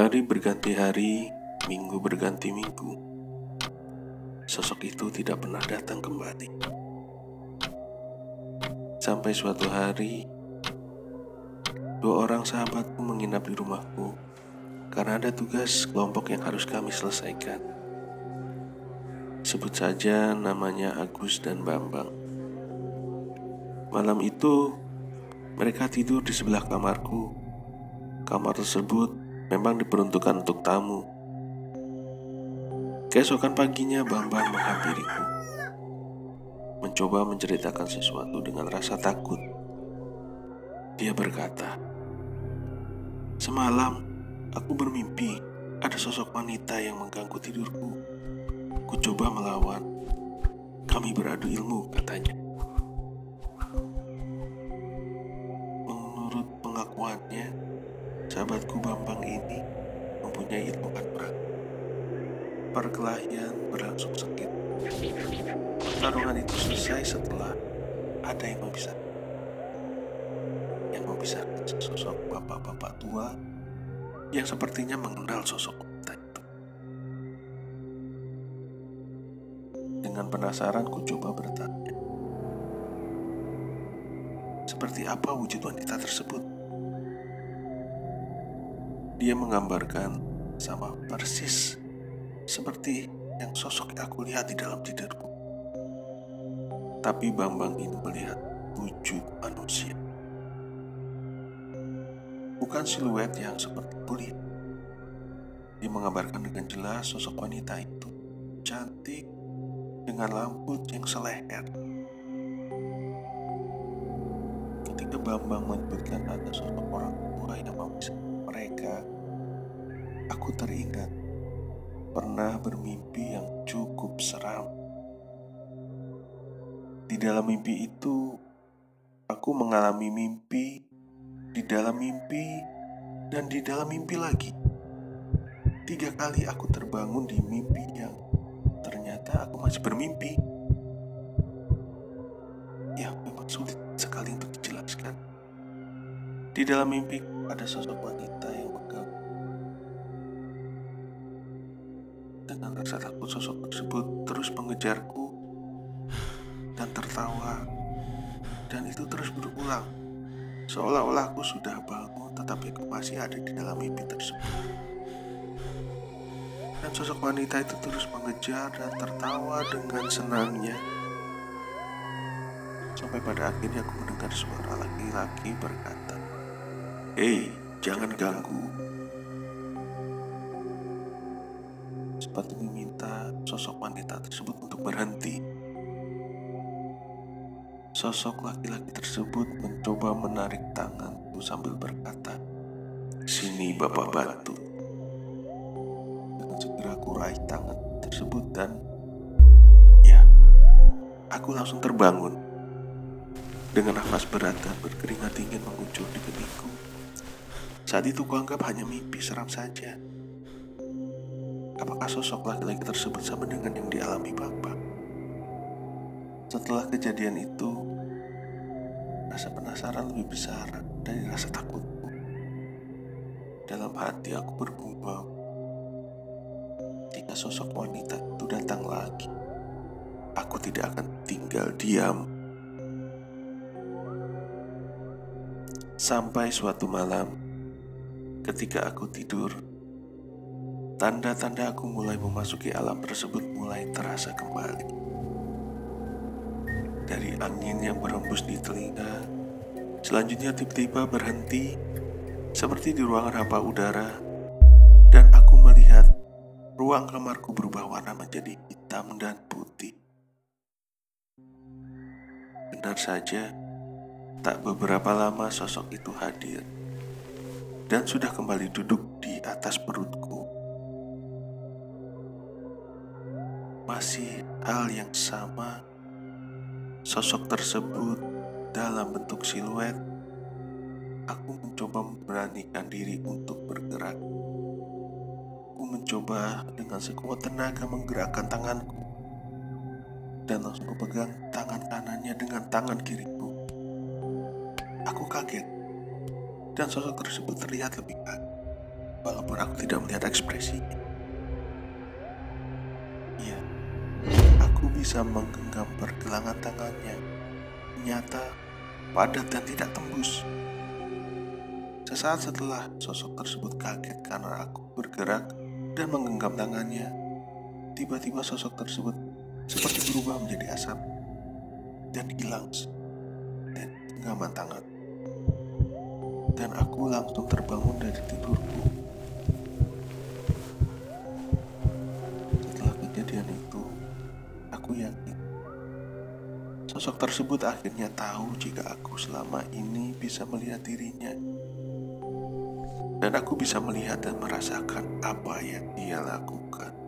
Hari berganti hari, minggu berganti minggu. Sosok itu tidak pernah datang kembali. Sampai suatu hari, dua orang sahabatku menginap di rumahku karena ada tugas kelompok yang harus kami selesaikan. Sebut saja namanya Agus dan Bambang. Malam itu, mereka tidur di sebelah kamarku. Kamar tersebut memang diperuntukkan untuk tamu. Keesokan paginya Bambang menghampiriku. Mencoba menceritakan sesuatu dengan rasa takut. Dia berkata, Semalam aku bermimpi ada sosok wanita yang mengganggu tidurku. Ku coba melawan. Kami beradu ilmu, katanya. Menurut pengakuannya, sahabatku Bambang ini mempunyai ilmu kanuragan. Perkelahian berlangsung sengit. Pertarungan itu selesai setelah ada yang memisahkan. Yang memisahkan sosok bapak-bapak tua yang sepertinya mengenal sosok wanita itu. Dengan penasaran ku coba bertanya. Seperti apa wujud wanita tersebut? Dia menggambarkan sama persis seperti yang sosok yang aku lihat di dalam tidurku. Tapi Bambang ini melihat wujud manusia. Bukan siluet yang seperti kulit. Dia menggambarkan dengan jelas sosok wanita itu cantik dengan rambut yang seleher. Ketika Bambang menyebutkan ada sosok orang tua yang memisahkan mereka, aku teringat pernah bermimpi yang cukup seram. Di dalam mimpi itu, aku mengalami mimpi di dalam mimpi dan di dalam mimpi lagi. Tiga kali aku terbangun di mimpi yang ternyata aku masih bermimpi. Ya, memang sulit sekali untuk dijelaskan. Di dalam mimpi ada sosok wanita yang mengganggu. Dengan rasa takut sosok tersebut terus mengejarku dan tertawa. Dan itu terus berulang. Seolah-olah aku sudah bangun tetapi aku masih ada di dalam mimpi tersebut. Dan sosok wanita itu terus mengejar dan tertawa dengan senangnya. Sampai pada akhirnya aku mendengar suara laki-laki berkata, Hei, jangan ganggu. Seperti meminta sosok wanita tersebut untuk berhenti. Sosok laki-laki tersebut mencoba menarik tanganku sambil berkata, Sini bapak batu. Dengan segera aku raih tangan tersebut dan ya, aku langsung terbangun. Dengan nafas berat dan berkeringat dingin mengucur di keningku. Saat itu kuanggap hanya mimpi seram saja. Apakah sosok laki-laki tersebut sama dengan yang dialami Bapak? Setelah kejadian itu, rasa penasaran lebih besar dari rasa takutku. Dalam hati aku bergumam, jika sosok wanita itu datang lagi, aku tidak akan tinggal diam. Sampai suatu malam, ketika aku tidur, tanda-tanda aku mulai memasuki alam tersebut mulai terasa kembali. Dari angin yang berembus di telinga, selanjutnya tiba-tiba berhenti seperti di ruangan hampa udara, dan aku melihat ruang kamarku berubah warna menjadi hitam dan putih. Benar saja, tak beberapa lama sosok itu hadir dan sudah kembali duduk di atas perutku. Masih hal yang sama, sosok tersebut dalam bentuk siluet. Aku mencoba memberanikan diri untuk bergerak. Aku mencoba dengan sekuat tenaga menggerakkan tanganku dan langsung kupegang tangan kanannya dengan tangan kiriku. Aku kaget dan sosok tersebut terlihat lebih kaget. walaupun aku tidak melihat ekspresinya. Iya, aku bisa menggenggam pergelangan tangannya. Nyata, padat dan tidak tembus. Sesaat setelah sosok tersebut kaget karena aku bergerak dan menggenggam tangannya, tiba-tiba sosok tersebut seperti berubah menjadi asap dan hilang dan genggaman tangan. Dan aku langsung terbangun dari tidurku. Setelah kejadian itu, aku yakin sosok tersebut akhirnya tahu jika aku selama ini bisa melihat dirinya. Dan aku bisa melihat dan merasakan apa yang dia lakukan.